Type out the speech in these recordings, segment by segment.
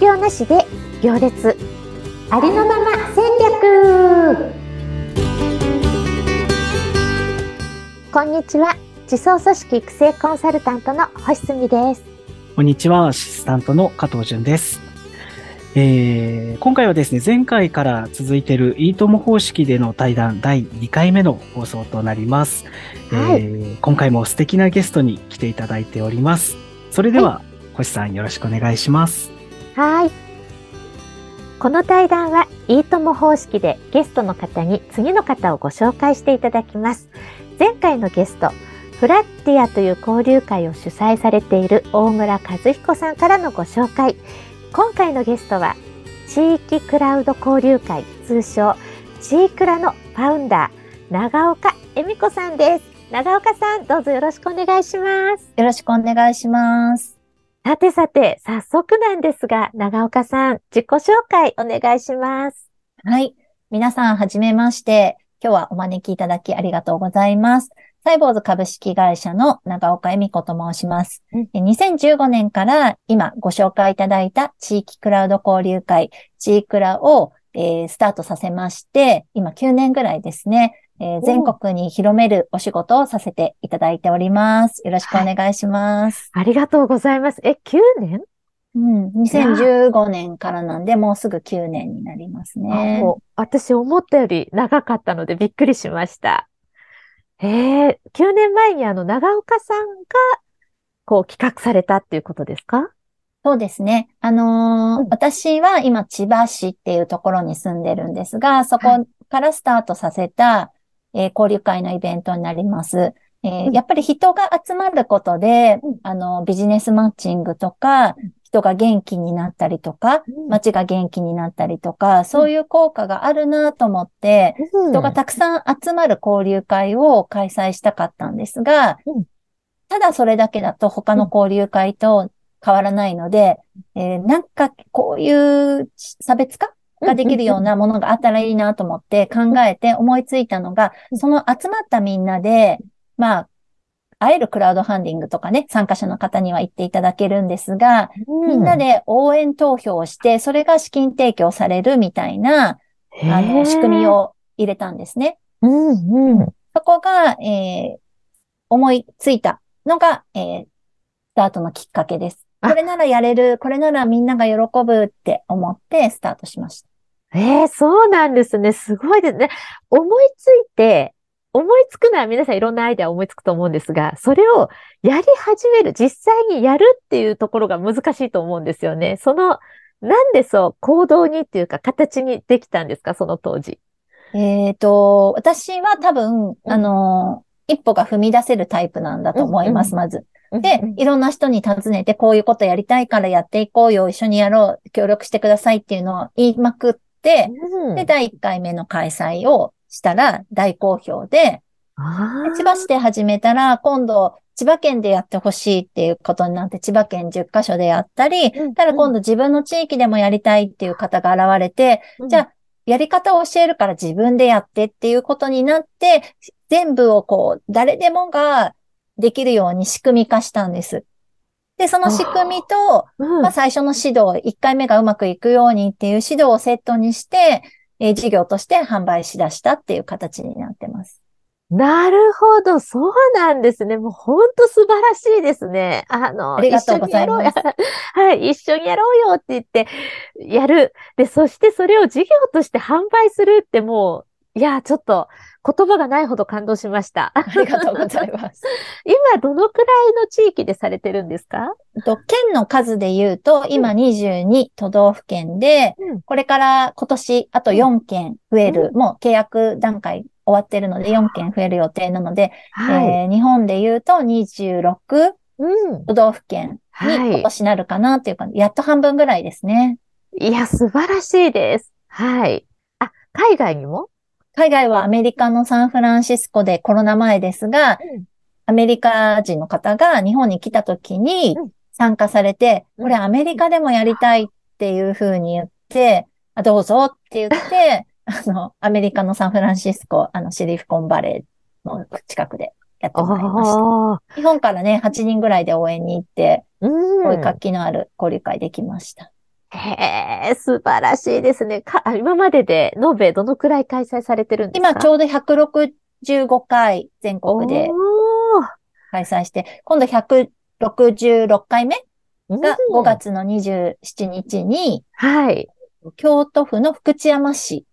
業なしで行列。ありのまま戦略。こんにちは。自走組織育成コンサルタントの星澄です。こんにちはアシスタントの加藤純です。えー、今回はですね、前回から続いているいいとも方式での対談第2回目の放送となります、はい、えー、今回も素敵なゲストに来ていただいております。それでは、はい、星さんよろしくお願いします。はい。この対談はいいとも方式でゲストの方に次の方をご紹介していただきます。前回のゲスト、フラッティアという交流会を主催されている大村和彦さんからのご紹介。今回のゲストは地域クラウド交流会通称チークラのファウンダー長岡恵美子さんです長岡さんどうぞよろしくお願いしますよろしくお願いしますさてさて早速なんですが長岡さん自己紹介お願いします。はい。皆さんはじめまして。今日はお招きいただきありがとうございます。サイボーズ株式会社の長岡恵美子と申します。2015年から今ご紹介いただいた地域クラウド交流会、チークラを、えー、スタートさせまして、今9年ぐらいですね、えー、全国に広めるお仕事をさせていただいております。よろしくお願いします。はい、ありがとうございます。え、9年？うん、2015年からなんで、もうすぐ9年になりますね。私思ったより長かったのでびっくりしました。ええー、9年前にあの、長岡さんが、こう、企画されたっていうことですか？そうですね。あのーうん、私は今、千葉市っていうところに住んでるんですが、そこからスタートさせた、えー、交流会のイベントになります。えーうん、やっぱり人が集まることで、うん、あの、ビジネスマッチングとか、人が元気になったりとか、街が元気になったりとか、そういう効果があるなと思って、人がたくさん集まる交流会を開催したかったんですが、ただそれだけだと他の交流会と変わらないので、えー、なんかこういう差別化ができるようなものがあったらいいなと思って考えて思いついたのが、その集まったみんなで、まあ、会えるクラウドファンディングとかね、参加者の方には言っていただけるんですが、うん、みんなで応援投票をして、それが資金提供されるみたいな、あの、仕組みを入れたんですね。うんうん、そこが、えー、思いついたのが、えー、スタートのきっかけです。これならやれる、これならみんなが喜ぶって思ってスタートしました。ええー、そうなんですね。すごいですね。思いついて、思いつくのは皆さんいろんなアイデア思いつくと思うんですが、それをやり始める、実際にやるっていうところが難しいと思うんですよね。その、なんでそう、行動にっていうか、形にできたんですか、その当時。えっ、ー、と、私は多分、あの、一歩が踏み出せるタイプなんだと思います、うん、まず。で、いろんな人に尋ねて、こういうことやりたいからやっていこうよ、一緒にやろう、協力してくださいっていうのを言いまくって、うん、で、第1回目の開催をしたら大好評で、千葉市で始めたら、今度、千葉県でやってほしいっていうことになって、千葉県10カ所でやったり、うん、ただ今度自分の地域でもやりたいっていう方が現れて、うん、じゃあ、やり方を教えるから自分でやってっていうことになって、全部をこう、誰でもができるように仕組み化したんです。で、その仕組みと、うん、まあ、最初の指導、1回目がうまくいくようにっていう指導をセットにして、えー、事業として販売しだしたっていう形になってます。なるほど。そうなんですね。もう本当素晴らしいですね。あの、ありがとうございます。はい、一緒にやろうよって言って、やる。で、そしてそれを事業として販売するってもう、いや、ちょっと言葉がないほど感動しました。ありがとうございます。今、どのくらいの地域でされてるんですか？と県の数で言うと、今22都道府県で、うん、これから今年あと4県増える、うん、もう契約段階終わってるので4県増える予定なので、はい、えー、日本で言うと26都道府県に今年なるかなというか、やっと半分ぐらいですね。いや、素晴らしいです。はい。あ、海外にも？海外はアメリカのサンフランシスコでコロナ前ですが、うん、アメリカ人の方が日本に来た時に参加されて、うん、これアメリカでもやりたいっていうふうに言って、あどうぞって言って、あの、アメリカのサンフランシスコ、あの、シリフコンバレーの近くでやってもらいました。日本からね、8人ぐらいで応援に行って、うん、こういう活気のある交流会できました。へへえ、素晴らしいですね。か、今までで延べどのくらい開催されてるんですか？今ちょうど165回全国で開催して、今度166回目が5月の27日に、はい。京都府の福知山市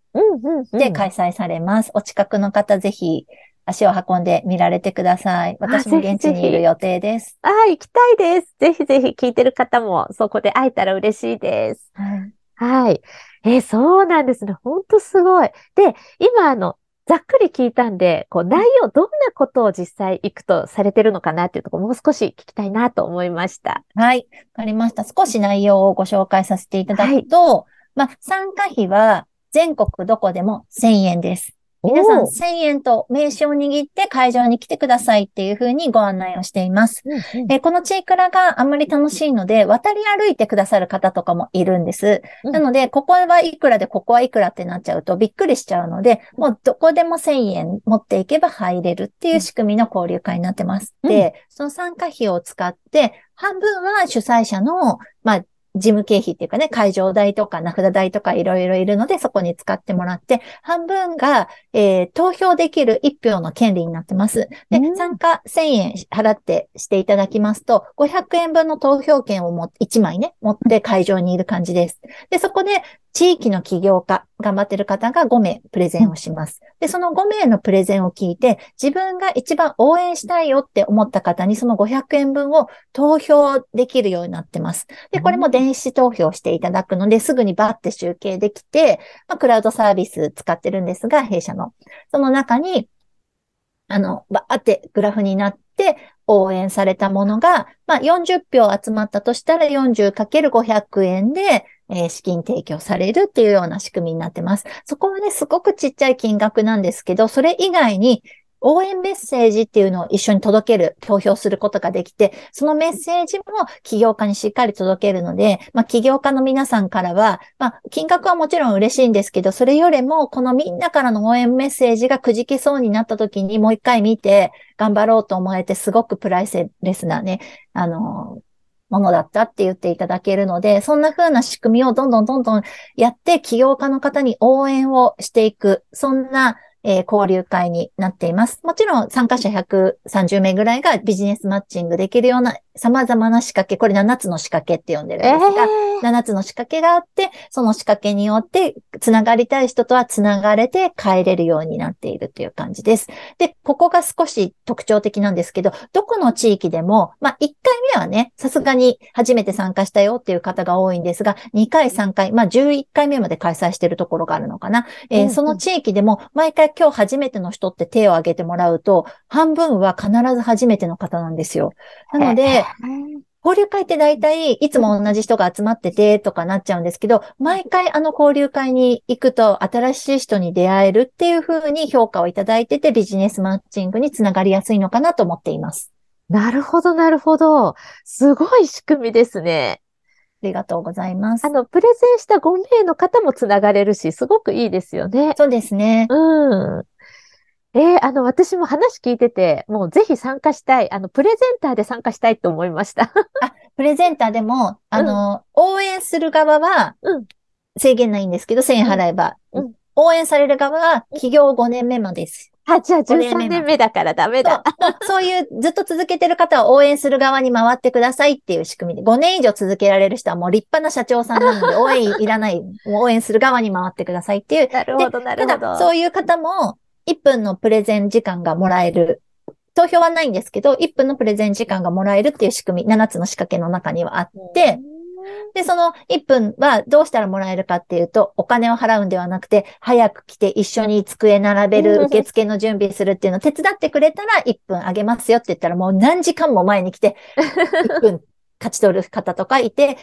で開催されます。お近くの方ぜひ足を運んで見られてください。私も現地にいる予定です。ああ、行きたいです。ぜひぜひ聞いてる方もそこで会えたら嬉しいです。はい。はい。えー、そうなんですね。ほんとすごい。で、今あの、ざっくり聞いたんで、こう内容、どんなことを実際行くとされてるのかなっていうところ、もう少し聞きたいなと思いました。はい。わかりました。少し内容をご紹介させていただくと、はい、まあ、参加費は全国どこでも1000円です。皆さん1000円と名刺を握って会場に来てくださいっていうふうにご案内をしています。うんうん、えこのチークラがあんまり楽しいので、渡り歩いてくださる方とかもいるんです。うん、なので、ここはいくらでここはいくらってなっちゃうとびっくりしちゃうので、もうどこでも1000円持っていけば入れるっていう仕組みの交流会になってます。うん、で、その参加費を使って、半分は主催者の、まあ、事務経費っていうかね、会場代とか名札代とかいろいろいるので、そこに使ってもらって、半分が、えー、投票できる一票の権利になってます。で、参加1000円払ってしていただきますと、500円分の投票権をも1枚ね、持って会場にいる感じです。で、そこで地域の起業家、頑張ってる方が5名プレゼンをします。で、その5名のプレゼンを聞いて、自分が一番応援したいよって思った方にその500円分を投票できるようになってます。で、これも電子投票していただくので、すぐにバッて集計できて、まあ、クラウドサービス使ってるんですが、弊社の。その中に、あの、バーってグラフになって、応援されたものが、まあ、40票集まったとしたら 40×500 円で、え、資金提供されるっていうような仕組みになってます。そこはね、すごくちっちゃい金額なんですけど、それ以外に応援メッセージっていうのを一緒に届ける、投票することができて、そのメッセージも起業家にしっかり届けるので、まあ、起業家の皆さんからは、まあ、金額はもちろん嬉しいんですけど、それよりも、このみんなからの応援メッセージがくじけそうになった時にもう一回見て、頑張ろうと思えて、すごくプライスレスなね、あの、ものだったって言っていただけるので、そんな風な仕組みをどんどんどんどんやって、起業家の方に応援をしていく、そんなえー、交流会になっています。もちろん参加者130名ぐらいがビジネスマッチングできるような様々な仕掛け、これ7つの仕掛けって呼んでるんですが、えー、7つの仕掛けがあって、その仕掛けによって繋がりたい人とは繋がれて帰れるようになっているっていう感じです。で、ここが少し特徴的なんですけど、どこの地域でも、まあ1回目はね、さすがに初めて参加したよっていう方が多いんですが、2回、3回、まあ11回目まで開催しているところがあるのかな。えーうんうん、その地域でも毎回今日初めての人って手を挙げてもらうと、半分は必ず初めての方なんですよ。なので、交流会って大体いつも同じ人が集まっててとかなっちゃうんですけど、毎回あの交流会に行くと新しい人に出会えるっていう風に評価をいただいててビジネスマッチングにつながりやすいのかなと思っています。なるほど、なるほど。すごい仕組みですね。ありがとうございます。あの、プレゼンした5名の方もつながれるし、すごくいいですよね。そうですね。うん。えー、あの、私も話聞いてて、もうぜひ参加したい。あの、プレゼンターで参加したいと思いました。あ、プレゼンターでも、あの、うん、応援する側は、制限ないんですけど、1000円払えば。うん、応援される側は、起業5年目までです。あ、じゃあ13年目だからダメだ。そういうずっと続けてる方は応援する側に回ってくださいっていう仕組みで、5年以上続けられる人はもう立派な社長さんなので、応援いらない、応援する側に回ってくださいっていう。なるほど、なるほど。ただ、そういう方も、1分のプレゼン時間がもらえる。投票はないんですけど、1分のプレゼン時間がもらえるっていう仕組み、7つの仕掛けの中にはあって、で、その1分はどうしたらもらえるかっていうと、お金を払うんではなくて、早く来て一緒に机並べる、受付の準備するっていうのを手伝ってくれたら1分あげますよって言ったら、もう何時間も前に来て、1分勝ち取る方とかいて、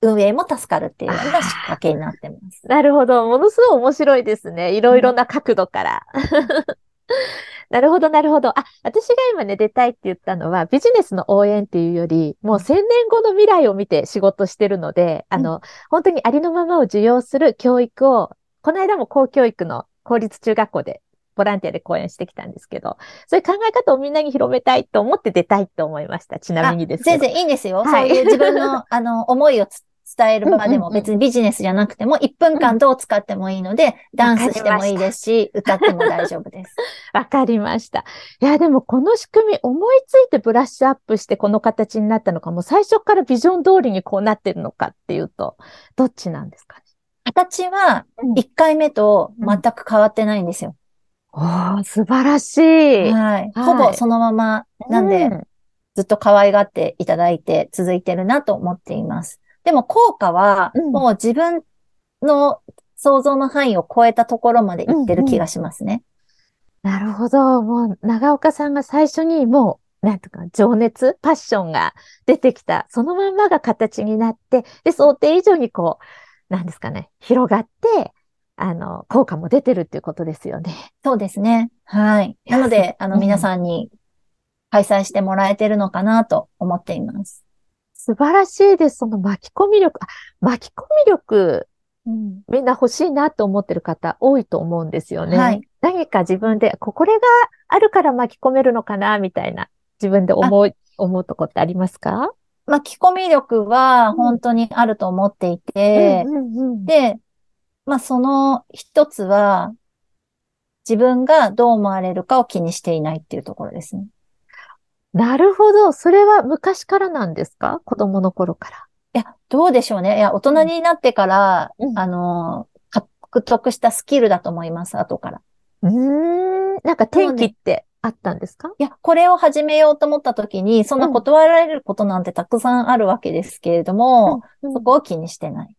運営も助かるっていうような仕掛けになってます。なるほど。ものすごい面白いですね。いろいろな角度から。なるほど、なるほど。あ、私が今ね、出たいって言ったのは、ビジネスの応援っていうより、もう千年後の未来を見て仕事してるので、あの、本当にありのままを受容する教育を、この間も公教育の公立中学校でボランティアで講演してきたんですけど、そういう考え方をみんなに広めたいと思って出たいと思いました。ちなみにです全然いいんですよ。はい、そういう自分の、あの、思いを伝える場でもうんうんうん別にビジネスじゃなくても1分間どう使ってもいいので、ダンスしてもいいですし、歌っても大丈夫です。わかりました。いや、でもこの仕組み思いついてブラッシュアップしてこの形になったのか、もう最初からビジョン通りにこうなってるのかっていうと、どっちなんですかね？形はうん1回目と全く変わってないんですよ。おー、素晴らしい。はい。はいほぼそのままなんで、うずっと可愛がっていただいて続いてるなと思っています。でも効果はうんもう自分の想像の範囲を超えたところまで行ってる気がしますね。なるほど。もう、長岡さんが最初にもう、なんとか、情熱、パッションが出てきた、そのまんまが形になって、で、想定以上にこう、なんですかね、広がって、あの、効果も出てるっていうことですよね。そうですね。はい。なので、あの、うん皆さんに開催してもらえてるのかなと思っています。素晴らしいです。その巻き込み力。あ、巻き込み力、うん。みんな欲しいなと思ってる方多いと思うんですよね。はい。何か自分で、ここれがあるから巻き込めるのかな、みたいな、自分で思う、思うとこってありますか？巻き込み力は本当にあると思っていて、で、まあ、その一つは、自分がどう思われるかを気にしていないっていうところですね。なるほど。それは昔からなんですか？子供の頃から。いや、どうでしょうね。いや、大人になってから、うんあの、獲得したスキルだと思います、後から。うーん。なんか転機ってあったんですか？いや、これを始めようと思った時に、そんな断られることなんてたくさんあるわけですけれども、うんそこを気にしてない。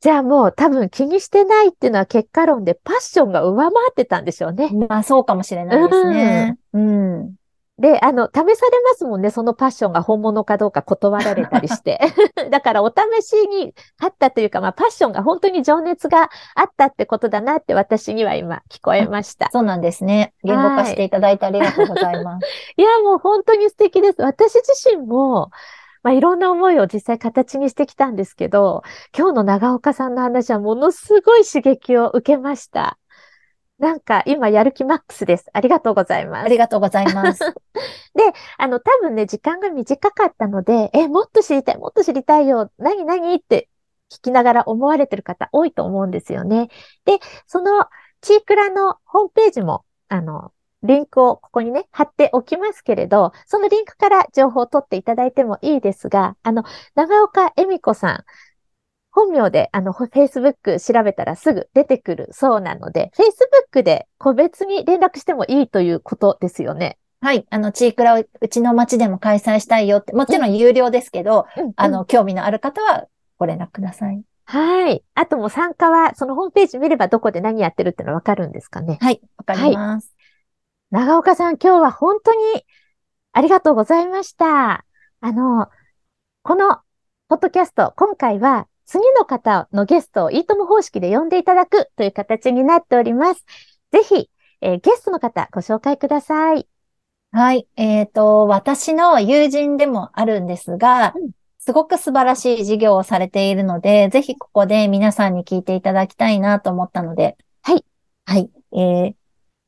じゃあもう多分気にしてないっていうのは結果論でパッションが上回ってたんでしょうね。まあ、そうかもしれないですね。うん。で、あの、試されますもんね。そのパッションが本物かどうか断られたりして。だからお試しにあったというか、まあパッションが本当に情熱があったってことだなって私には今聞こえました。そうなんですね。言語化していただいてありがとうございます。いや、もう本当に素敵です。私自身も、まあ、いろんな思いを実際形にしてきたんですけど、今日の長岡さんの話はものすごい刺激を受けました。なんか今やる気マックスです。ありがとうございます。ありがとうございます。あの、多分ね、時間が短かったので、え、もっと知りたい、もっと知りたいよ、何何って聞きながら思われてる方多いと思うんですよね。で、そのチークラのホームページも、あの、リンクをここにね、貼っておきますけれど、そのリンクから情報を取っていただいてもいいですが、あの、長岡恵美子さん、本名で、あの、Facebook 調べたらすぐ出てくるそうなので、Facebook で個別に連絡してもいいということですよね。はい。あの、チークラをうちの町でも開催したいよって、もちろん有料ですけど、うんあの、興味のある方はご連絡ください。はい。あともう参加は、そのホームページ見ればどこで何やってるってのわかるんですかね。はい。わかります。長岡さん、今日は本当にありがとうございました。あの、このポッドキャスト、今回は次の方のゲストをいいとも方式で呼んでいただくという形になっております。ぜひ、えーゲストの方ご紹介ください。はい。えっ、と、私の友人でもあるんですが、うんすごく素晴らしい事業をされているので、ぜひここで皆さんに聞いていただきたいなと思ったので。はい。はい。えー、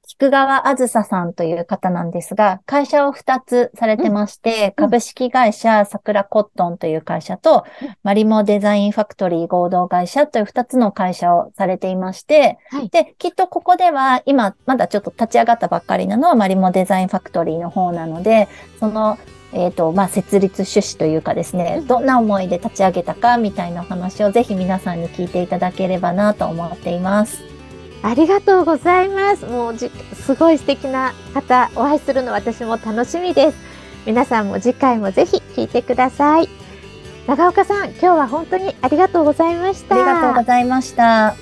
菊川あずささんという方なんですが、会社を2つされてまして、うん。株式会社桜コットンという会社と、うん。マリモデザインファクトリー合同会社という2つの会社をされていまして、はい。で、きっとここでは今まだちょっと立ち上がったばっかりなのはマリモデザインファクトリーの方なので、その、えっ、と、まあ、設立趣旨というかですね、うん。どんな思いで立ち上げたかみたいなお話をぜひ皆さんに聞いていただければなと思っています。ありがとうございます。もうじ、すごい素敵な方、お会いするの私も楽しみです。皆さんも次回もぜひ聞いてください。長岡さん、今日は本当にありがとうございました。ありがとうございました。